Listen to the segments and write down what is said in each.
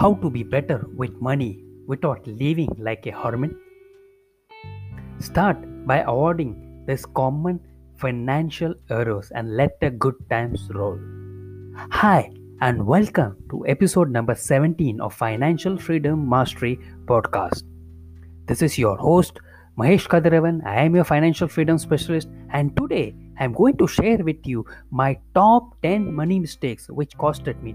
How to be better with money without living like a hermit? Start by avoiding these common financial errors and let the good times roll. Hi, and welcome to episode number 17 of Financial Freedom Mastery Podcast. This is your host, Mahesh Kadiravan. I am your financial freedom specialist, and today I am going to share with you my top 10 money mistakes which costed me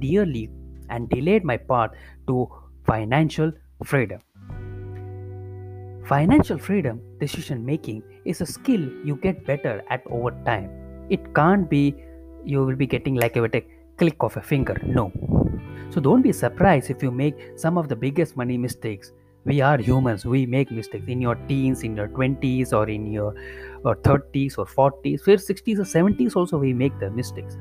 dearly and delayed my path to financial freedom. Financial freedom decision making is a skill you get better at over time. It can't be you will be getting like a, click of a finger. No. So don't be surprised if you make some of the biggest money mistakes we are humans we make mistakes in your teens in your 20s or in your or 30s or 40s or 60s or 70s also we make the mistakes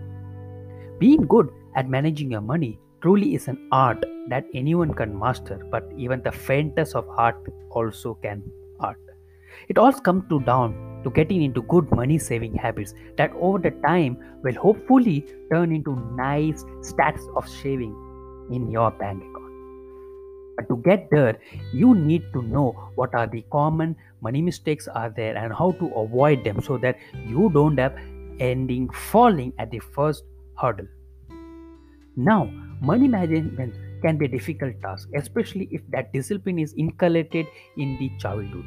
being good at managing your money truly is an art that anyone can master but even the faintest of heart also can art it all comes to down to getting into good money saving habits that over the time will hopefully turn into nice stacks of saving in your bank account but to get there, you need to know what are the common money mistakes are there and how to avoid them so that you don't have ending falling at the first hurdle. Now, money management can be a difficult task, especially if that discipline is inculcated in the childhood.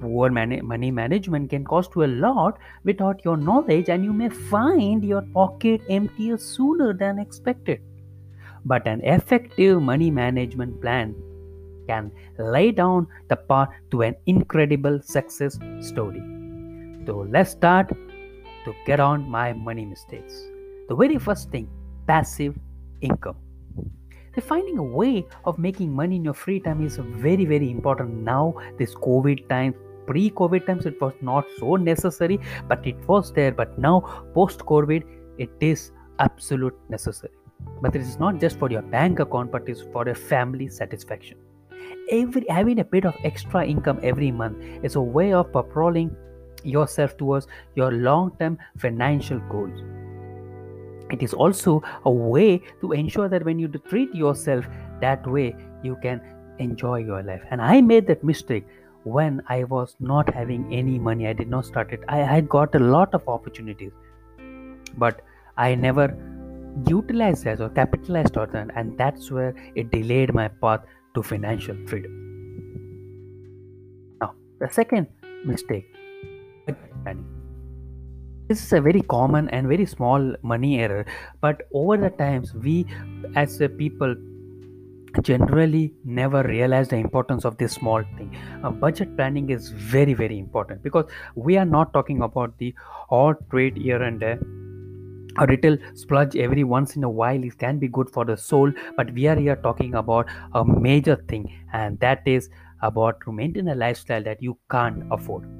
Poor man- money management can cost you a lot without your knowledge, and you may find your pocket emptier sooner than expected but an effective money management plan can lay down the path to an incredible success story. So let's start to get on my money mistakes. The very first thing passive income. So finding a way of making money in your free time is very, very important now, this COVID time. Pre COVID times, it was not so necessary, but it was there. But now, post COVID, it is absolute necessary but it is not just for your bank account but it's for your family satisfaction every having a bit of extra income every month is a way of propelling yourself towards your long-term financial goals it is also a way to ensure that when you treat yourself that way you can enjoy your life. And i made that mistake when i was not having any money. I did not start it. I had got a lot of opportunities but i never utilized as or capitalized on that. And that's where it delayed my path to financial freedom. Now the second mistake this is a very common and very small money error but over the times we as a people generally never realize the importance of this small thing. Uh, budget planning is very very important because we are not talking about the odd trade here and there. A little splurge every once in a while it can be good for the soul but we are here talking about a major thing and that is about to maintain a lifestyle that you can't afford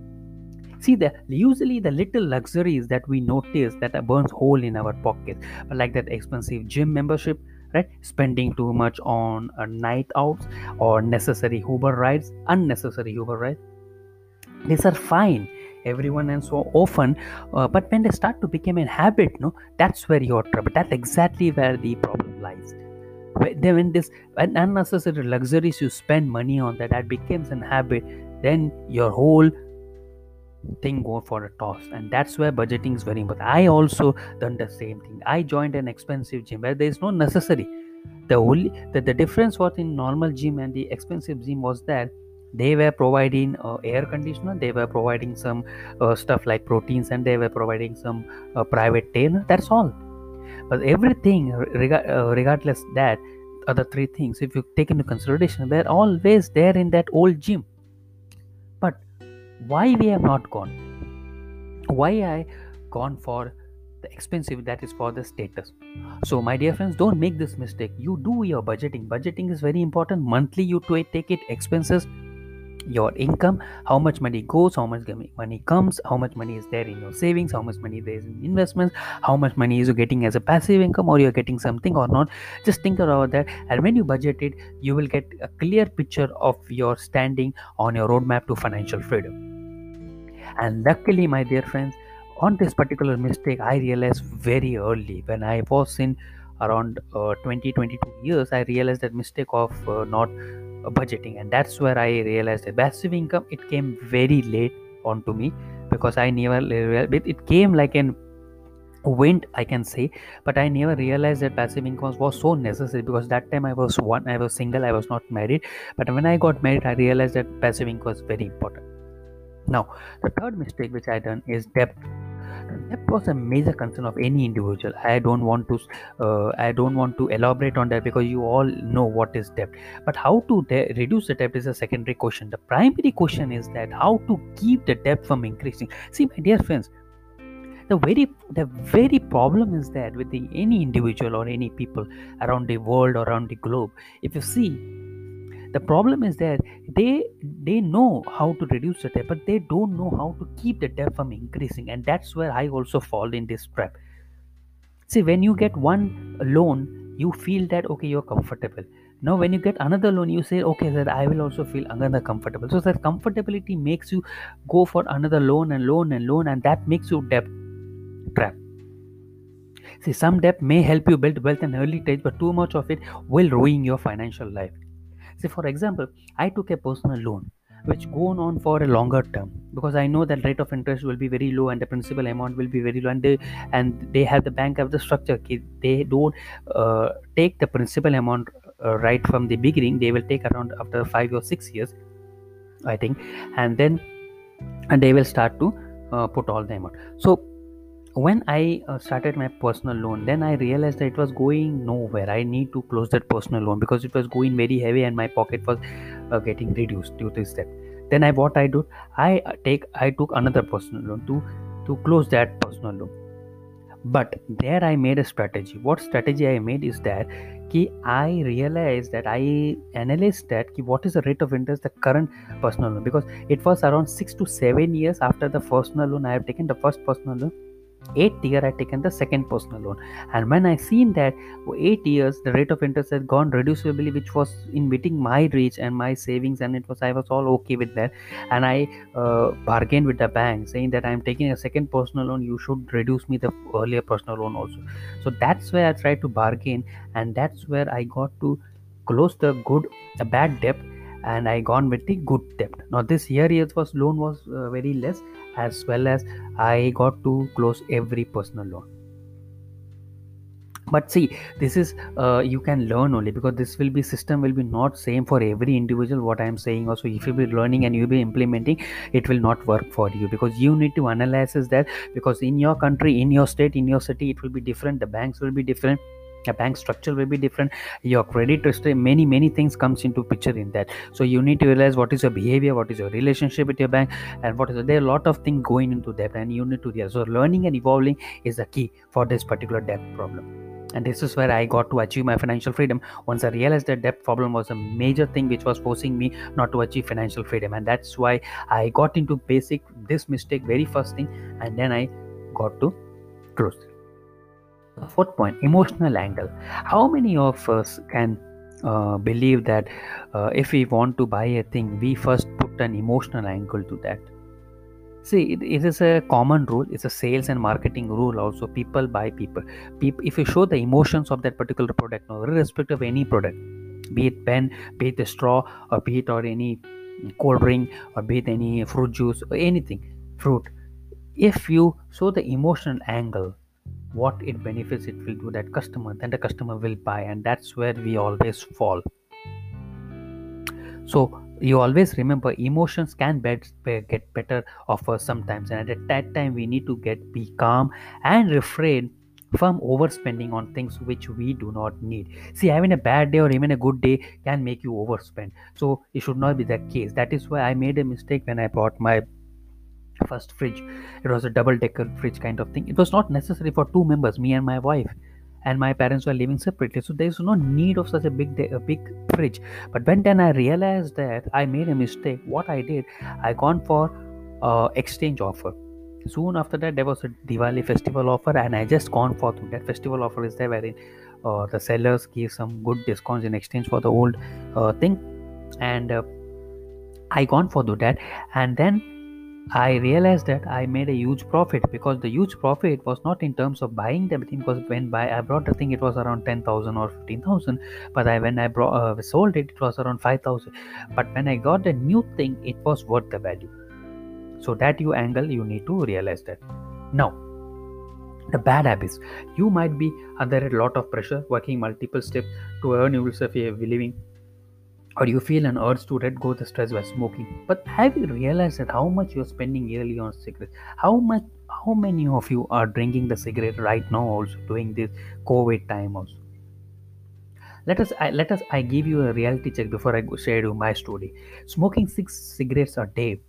see the usually the little luxuries that we notice that burns hole in our pocket like that expensive gym membership right? Spending too much on a night outs or necessary uber rides unnecessary uber rides. These are fine everyone and so often uh, but when they start to become a habit no that's where you're trouble that's exactly where the problem lies. Then when this unnecessary luxuries you spend money on that that becomes an habit then your whole thing go for a toss and that's where budgeting is very important. I also done the same thing. I joined an expensive gym where there is no necessary. The only the, the difference was in normal gym and the expensive gym was that they were providing uh, air conditioner they were providing some uh, stuff like proteins and they were providing some uh, private trainer. That's all. But everything reg- uh, regardless that other three things if you take into consideration they're always there in that old gym why we have not gone? Why i gone for the expensive that is for the status? So my dear friends don't make this mistake. You do your budgeting. Budgeting is very important. Monthly you take it. Expenses your income how much money goes how much money comes how much money is there in your savings how much money there is in investments how much money is you getting as a passive income or you're getting something or not. Just think about that. And when you budget it you will get a clear picture of your standing on your roadmap to financial freedom and luckily my dear friends on this particular mistake i realized very early when i was in around uh, 20 22 years i realized that mistake of uh, not budgeting. And that's where i realized that passive income it came very late onto me because i never it came like an wind i can say. But i never realized that passive income was so necessary because that time i was one i was single i was not married. But when i got married i realized that passive income was very important now the third mistake which i done is debt debt was a major concern of any individual. I don't want to uh, i don't want to elaborate on that because you all know what is debt but how to de- reduce the debt is a secondary question. The primary question is that how to keep the debt from increasing. See my dear friends the very the very problem is that with the, any individual or any people around the world or around the globe if you see the problem is that they they know how to reduce the debt but they don't know how to keep the debt from increasing and that's where i also fall in this trap see when you get one loan you feel that okay you're comfortable now when you get another loan you say okay that i will also feel another comfortable so that comfortability makes you go for another loan and loan and loan and that makes you debt trap. See, some debt may help you build wealth in early stage, but too much of it will ruin your financial life. See, for example, I took a personal loan which go on for a longer term because I know that rate of interest will be very low and the principal amount will be very low and they and they have the bank have the structure. They don't uh, take the principal amount uh, right from the beginning. They will take around after five or six years I think and then and they will start to uh, put all the amount. So when i uh, started my personal loan then i realized that it was going nowhere. I need to close that personal loan because it was going very heavy and my pocket was uh, getting reduced due to this debt then i what i do i uh, take i took another personal loan to to close that personal loan. But there i made a strategy. What strategy i made is that ki i realized that i analyzed that what is the rate of interest the current personal loan? Because it was around 6 to 7 years after the personal loan i have taken the first personal loan eighth year i taken the second personal loan. And when i seen that for eight years the rate of interest had gone reducibly which was in meeting my reach and my savings and it was i was all okay with that. And i uh, bargained with the bank saying that i'm taking a second personal loan you should reduce me the earlier personal loan also. So that's where i tried to bargain and that's where i got to close the good a bad debt and i gone with the good debt. Now this year years was loan was uh, very less as well as i got to close every personal loan. But see this is uh, you can learn only because this will be system will be not same for every individual what i am saying. Also if you be learning and you be implementing it will not work for you because you need to analyze that because in your country in your state in your city it will be different. The banks will be different a bank structure will be different. Your credit history many many things comes into picture in that. So you need to realize what is your behavior what is your relationship with your bank and what is there are a lot of things going into that and you need to realize. So learning and evolving is the key for this particular debt problem. And this is where i got to achieve my financial freedom. Once i realized that debt problem was a major thing which was forcing me not to achieve financial freedom. And that's why i got into basic this mistake very first thing and then i got to close fourth point emotional angle. How many of us can uh, believe that uh, if we want to buy a thing we first put an emotional angle to that? See it, it is a common rule. It's a sales and marketing rule also. People buy people. If you show the emotions of that particular product no irrespective of any product be it pen be it a straw or be it or any cold drink or be it any fruit juice or anything fruit if you show the emotional angle what it benefits it will do that customer then the customer will buy and that's where we always fall. So you always remember emotions can bet, get better of us sometimes and at that time we need to get be calm and refrain from overspending on things which we do not need. See having a bad day or even a good day can make you overspend. So it should not be the case. That is why i made a mistake when i bought my first fridge. It was a double decker fridge kind of thing. It was not necessary for two members me and my wife. And my parents were living separately so there's no need of such a big a big fridge. But when then i realized that i made a mistake what i did i gone for uh, exchange offer. Soon after that there was a diwali festival offer and i just gone for that festival offer is there wherein uh, the sellers give some good discounts in exchange for the old uh, thing. And uh, i gone for that. And then I realized that I made a huge profit because the huge profit was not in terms of buying the thing because when buy I brought the thing it was around 10,000 or 15,000 but I when I brought uh, sold it it was around 5,000 but when I got the new thing it was worth the value. So that you angle you need to realize that. Now the bad habits. You might be under a lot of pressure working multiple steps to earn yourself a living or you feel an urge to let go the stress by smoking. But have you realized that how much you're spending yearly on cigarettes? How much how many of you are drinking the cigarette right now also during this COVID time also? Let us I, let us I give you a reality check before I share you my story. Smoking six cigarettes a day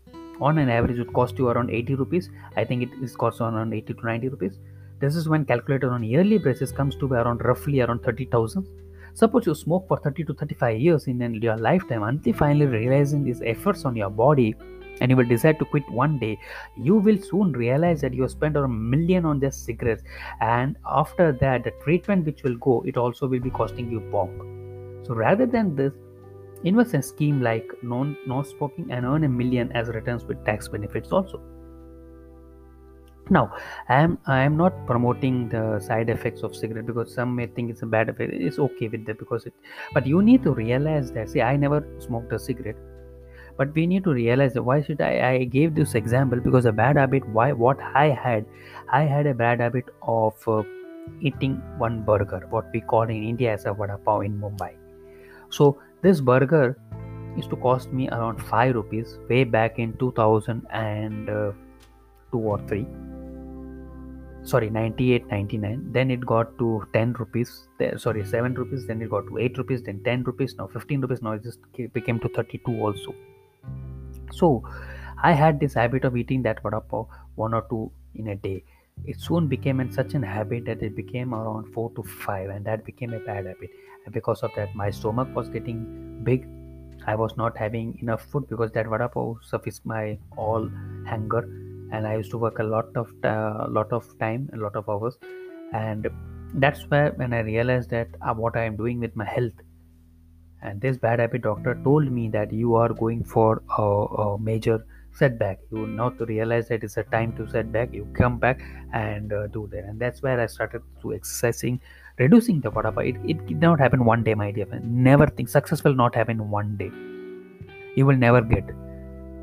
on an average would cost you around 80 rupees. I think it is cost around 80 to 90 rupees. This is when calculated on yearly basis comes to be around roughly around 30,000 Suppose you smoke for 30 to 35 years in your lifetime until finally realizing these efforts on your body and you will decide to quit one day, you will soon realize that you have spent a million on just cigarettes. And after that, the treatment which will go, it also will be costing you bomb. So rather than this, invest in a scheme like non no smoking and earn a million as returns with tax benefits also now i am i am not promoting the side effects of cigarette because some may think it's a bad effect. It's okay with that because it but you need to realize that see i never smoked a cigarette but we need to realize that why should i i gave this example because a bad habit why what i had i had a bad habit of uh, eating one burger what we call in india as a vada pav in mumbai. So this burger used to cost me around 5 rupees way back in 2002 or 3 sorry 98 99 then it got to 10 rupees there sorry 7 rupees then it got to 8 rupees then 10 rupees now 15 rupees now it just became to 32 also. So i had this habit of eating that vada pav one or two in a day. It soon became in such an habit that it became around 4 to 5 and that became a bad habit. And because of that my stomach was getting big. I was not having enough food because that vada pav sufficed my all hunger and i used to work a lot of uh, lot of time a lot of hours. And that's where when i realized that uh, what i am doing with my health. And this bad habit doctor told me that you are going for a, a major setback. You not to realize that it's a time to set back you come back and uh, do that. And that's where i started to exercising reducing the vada it, it did not happen one day my dear friend. Never think success will not happen one day. You will never get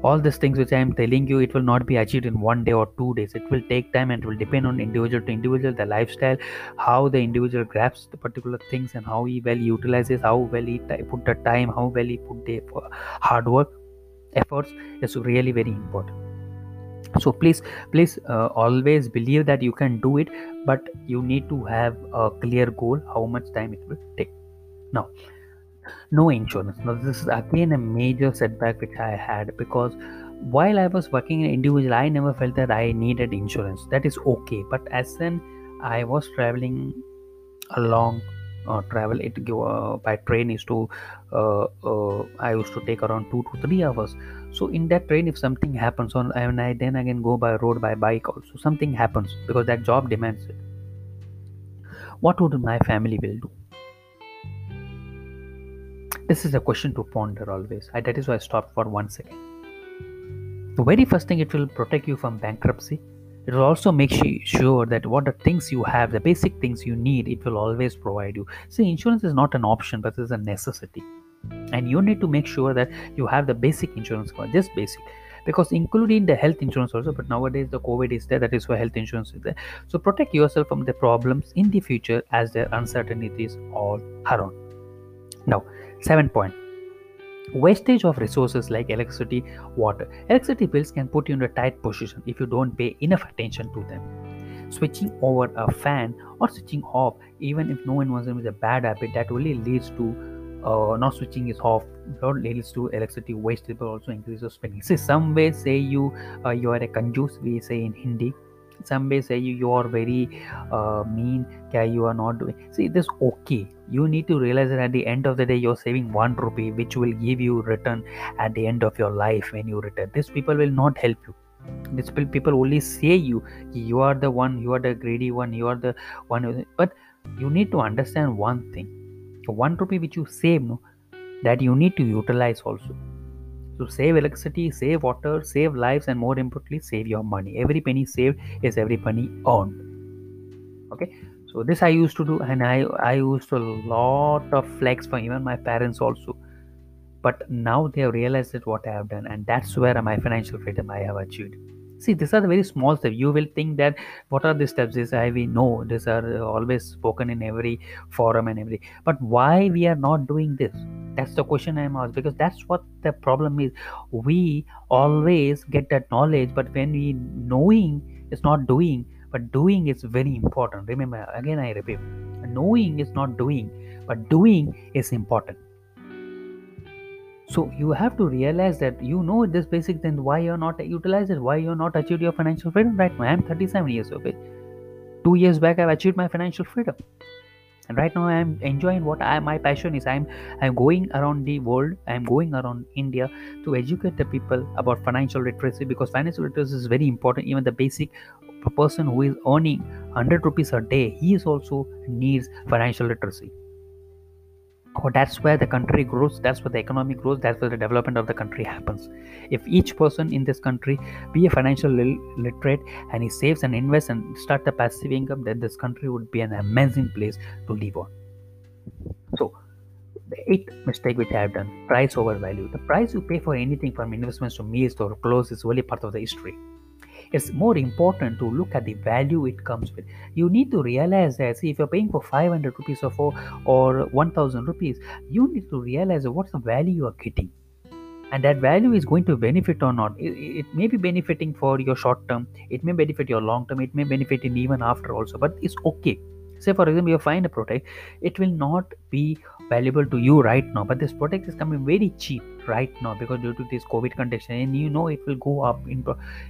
all these things which i am telling you it will not be achieved in one day or two days. It will take time and it will depend on individual to individual the lifestyle how the individual grasps the particular things and how he well utilizes how well he put the time how well he put the hard work efforts is really very important. So please please uh, always believe that you can do it but you need to have a clear goal how much time it will take. Now no insurance. Now, this is again a major setback which I had because while I was working in individual, I never felt that I needed insurance. That is okay, but as then I was traveling along uh, travel it uh, by train is to uh, uh, I used to take around two to three hours. So in that train, if something happens on, and I then again go by road by bike also, something happens because that job demands it. What would my family will do? This is a question to ponder always. I, that is why I stopped for one second. The very first thing it will protect you from bankruptcy. It will also make sure that what the things you have, the basic things you need, it will always provide you. See, insurance is not an option, but it is a necessity. And you need to make sure that you have the basic insurance for just basic because including the health insurance also but nowadays the covid is there that is why health insurance is there so protect yourself from the problems in the future as their uncertainties all around now 7 point. Wastage of resources like electricity water. Electricity bills can put you in a tight position if you don't pay enough attention to them. Switching over a fan or switching off even if no one wants them is a bad habit that only leads to uh, not switching is off not leads to electricity waste but also increases spending. See some way say you uh, you are a kanjoos we say in hindi some may say you, you are very uh, mean okay, you are not doing see this okay. You need to realize that at the end of the day you're saving one rupee which will give you return at the end of your life when you return. These people will not help you. These people only say you you are the one you are the greedy one you are the one but you need to understand one thing. One rupee which you save no that you need to utilize also So save electricity, save water, save lives, and more importantly, save your money. Every penny saved is every penny earned. Okay, so this I used to do, and I I used a lot of flex for even my parents also. But now they have realized that what I have done, and that's where my financial freedom I have achieved see these are the very small steps. You will think that what are the steps is i we know these are always spoken in every forum and every but why we are not doing this? That's the question i'm asked because that's what the problem is. We always get that knowledge but when we knowing is not doing but doing is very important. Remember again i repeat knowing is not doing but doing is important so you have to realize that you know this basic then why you're not utilized it why you're not achieved your financial freedom right? Now i'm 37 years of age two years back i've achieved my financial freedom. And right now i'm enjoying what I, my passion is. I'm i'm going around the world i'm going around india to educate the people about financial literacy because financial literacy is very important. Even the basic person who is earning 100 rupees a day he is also needs financial literacy that's where the country grows that's where the economy grows that's where the development of the country happens. If each person in this country be a financial literate and he saves and invests and start the passive income then this country would be an amazing place to live on. So the eighth mistake which I have done price over value. The price you pay for anything from investments to meals to clothes is only part of the history it's more important to look at the value it comes with. You need to realize that see if you're paying for 500 rupees or for or 1000 rupees you need to realize what's the value you are getting. And that value is going to benefit or not. It, it, may be benefiting for your short term. It may benefit your long term. It may benefit in even after also but it's okay say for example you find a product it will not be valuable to you right now but this product is coming very cheap right now because due to this covid condition and you know it will go up in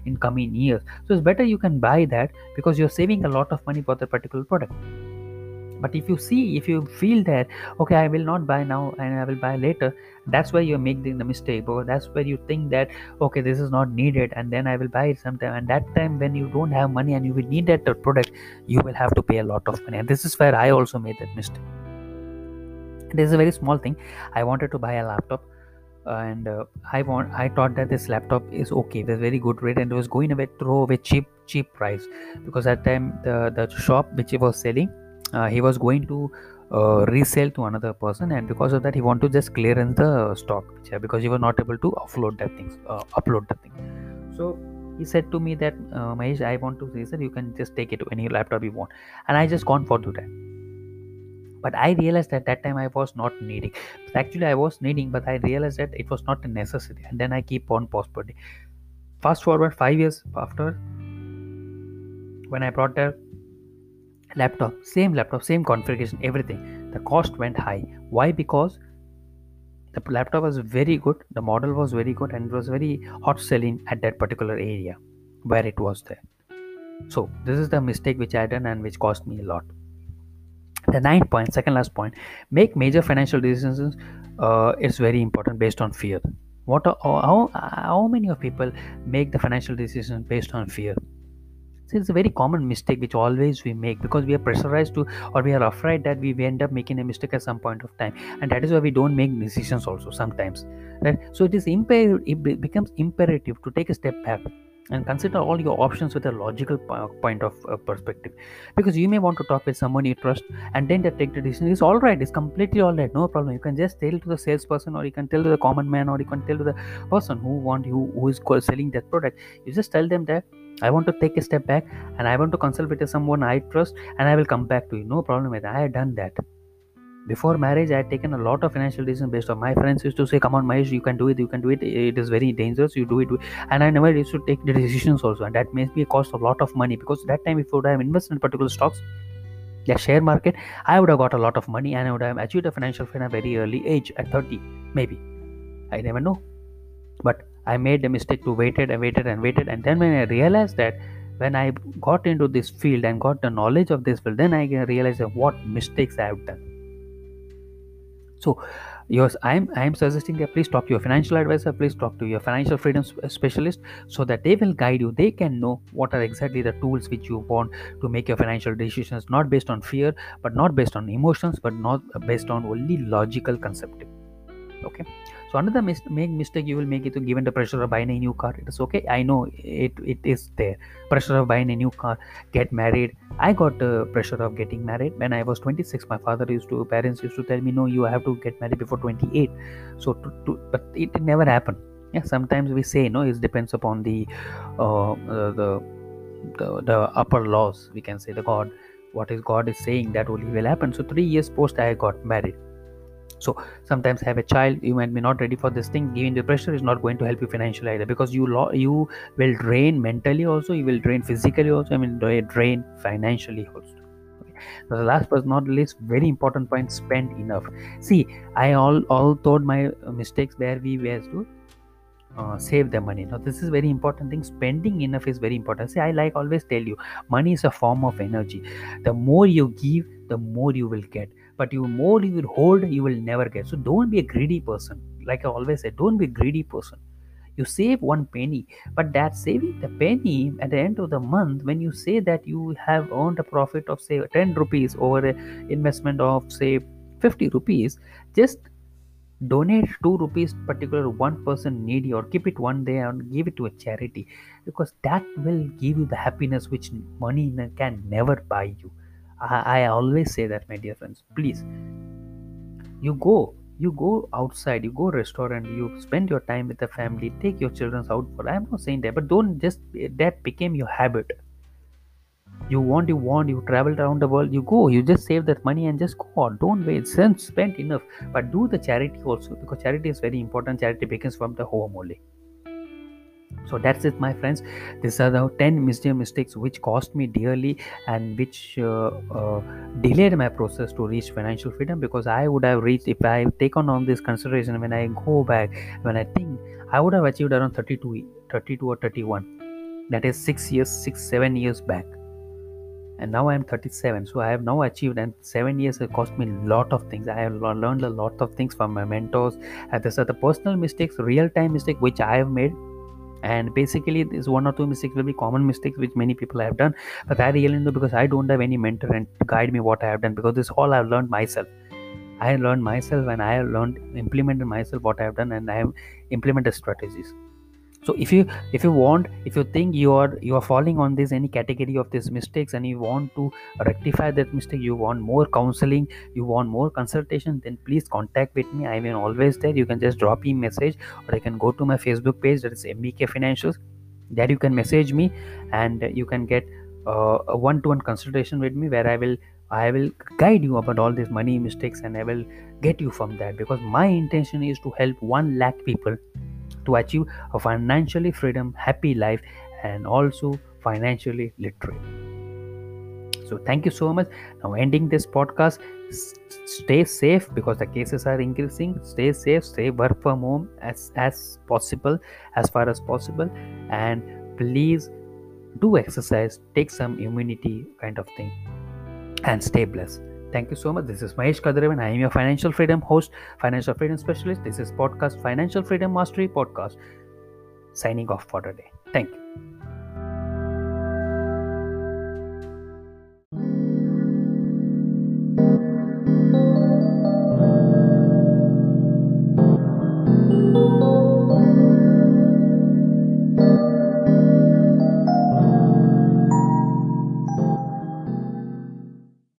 in coming years. So it's better you can buy that because you're saving a lot of money for the particular product. But if you see if you feel that okay i will not buy now and i will buy later that's where you're making the mistake because that's where you think that okay this is not needed and then i will buy it sometime. And that time when you don't have money and you will need that product you will have to pay a lot of money. And this is where i also made that mistake. This is a very small thing. I wanted to buy a laptop and uh, i want i thought that this laptop is okay with very good rate and it was going away throw away cheap cheap price. Because at time the the shop which he was selling uh, he was going to uh, resell to another person and because of that he want to just clearance the stock because he was not able to offload that thing uh, upload that thing. So he said to me that uh, Mahesh I want to that you can just take it to any laptop you want. And I just gone for to that. But I realized that that time I was not needing. Actually I was needing but I realized that it was not a necessity and then I keep on postponing. Fast forward five years after when I brought the laptop same laptop same configuration everything. The cost went high. Why? Because the laptop was very good the model was very good and it was very hot selling at that particular area where it was there. So this is the mistake which i done and which cost me a lot. The ninth point second last point make major financial decisions uh, is very important based on fear. What how, how many of people make the financial decisions based on fear so it's a very common mistake which always we make because we are pressurized to or we are afraid that we end up making a mistake at some point of time. And that is why we don't make decisions also sometimes right? So it is imperative it becomes imperative to take a step back and consider all your options with a logical point of uh, perspective. Because you may want to talk with someone you trust and then they take the decision. It's all right. It's completely all right. No problem. You can just tell to the salesperson or you can tell to the common man or you can tell to the person who want you who is selling that product. You just tell them that I want to take a step back and I want to consult with someone I trust and I will come back to you. No problem with that. I had done that. Before marriage, I had taken a lot of financial decisions based on my friends used to say, Come on, Mahesh, you can do it, you can do it. It is very dangerous, you do it. And I never used to take the decisions also. And that makes me cost a lot of money because that time, if I would have invested in particular stocks, the share market, I would have got a lot of money and I would have achieved a financial freedom at a very early age, at 30, maybe. I never know. But I made the mistake to waited and waited and waited. And then when I realized that when I got into this field and got the knowledge of this field, then I realized what mistakes I have done. So, yours, I'm I'm suggesting that please talk to your financial advisor, please talk to your financial freedom specialist, so that they will guide you. They can know what are exactly the tools which you want to make your financial decisions, not based on fear, but not based on emotions, but not based on only logical concept. Okay so another mis- make mistake you will make it to given the pressure of buying a new car. It is okay. I know it it is there. Pressure of buying a new car get married. I got the pressure of getting married when i was 26 my father used to parents used to tell me no you have to get married before 28 so to, to but it, it never happened. Yeah sometimes we say no it depends upon the uh, uh, the, the the upper laws we can say the god. What is god is saying that only will happen. So three years post i got married so sometimes have a child you might be not ready for this thing giving the pressure is not going to help you financially either because you lo- you will drain mentally also you will drain physically also i mean drain financially also. So the last but not least very important point spend enough. See i all all thought my mistakes where we were to uh, save the money. Now this is very important thing spending enough is very important. See i like always tell you money is a form of energy. The more you give the more you will get but you more you will hold you will never get. So don't be a greedy person. Like i always say don't be a greedy person. You save one penny but that saving the penny at the end of the month when you say that you have earned a profit of say 10 rupees over an investment of say 50 rupees just donate 2 rupees particular one person needy or keep it one day and give it to a charity because that will give you the happiness which money can never buy you I, I always say that my dear friends please. You go you go outside you go restaurant you spend your time with the family take your children out for i'm not saying that but don't just that became your habit. You want you want you travel around the world you go you just save that money and just go on. Don't wait spend, spend enough. But do the charity also because charity is very important. Charity begins from the home only so that's it my friends. These are the 10 major mistakes which cost me dearly and which uh, uh, delayed my process to reach financial freedom because i would have reached if i take on this consideration when i go back when i think i would have achieved around 32 32 or 31 that is 6 years 6 7 years back. And now i am 37 so i have now achieved and 7 years it cost me a lot of things. I have learned a lot of things from my mentors. And these are the personal mistakes real time mistake which i have made and basically this one or two mistakes will be common mistakes which many people have done. But i really know because i don't have any mentor and guide me what i have done because this all i've learned myself. I have learned myself and i have learned implemented myself what i have done and i have implemented strategies so if you if you want if you think you are you are falling on this any category of these mistakes and you want to rectify that mistake you want more counseling you want more consultation then please contact with me. I am always there. You can just drop me message or you can go to my facebook page that is mbk financials. There you can message me and you can get uh, a one-to-one consultation with me where i will i will guide you about all these money mistakes and i will get you from that because my intention is to help 1 lakh people to achieve a financially freedom, happy life, and also financially literate. So, thank you so much. Now, ending this podcast, stay safe because the cases are increasing. Stay safe, stay work from home as, as possible, as far as possible, and please do exercise, take some immunity kind of thing, and stay blessed. Thank you so much. This is Mahesh Kadiravan. I am your financial freedom host, financial freedom specialist. This is podcast Financial Freedom Mastery Podcast. Signing off for today. Thank you.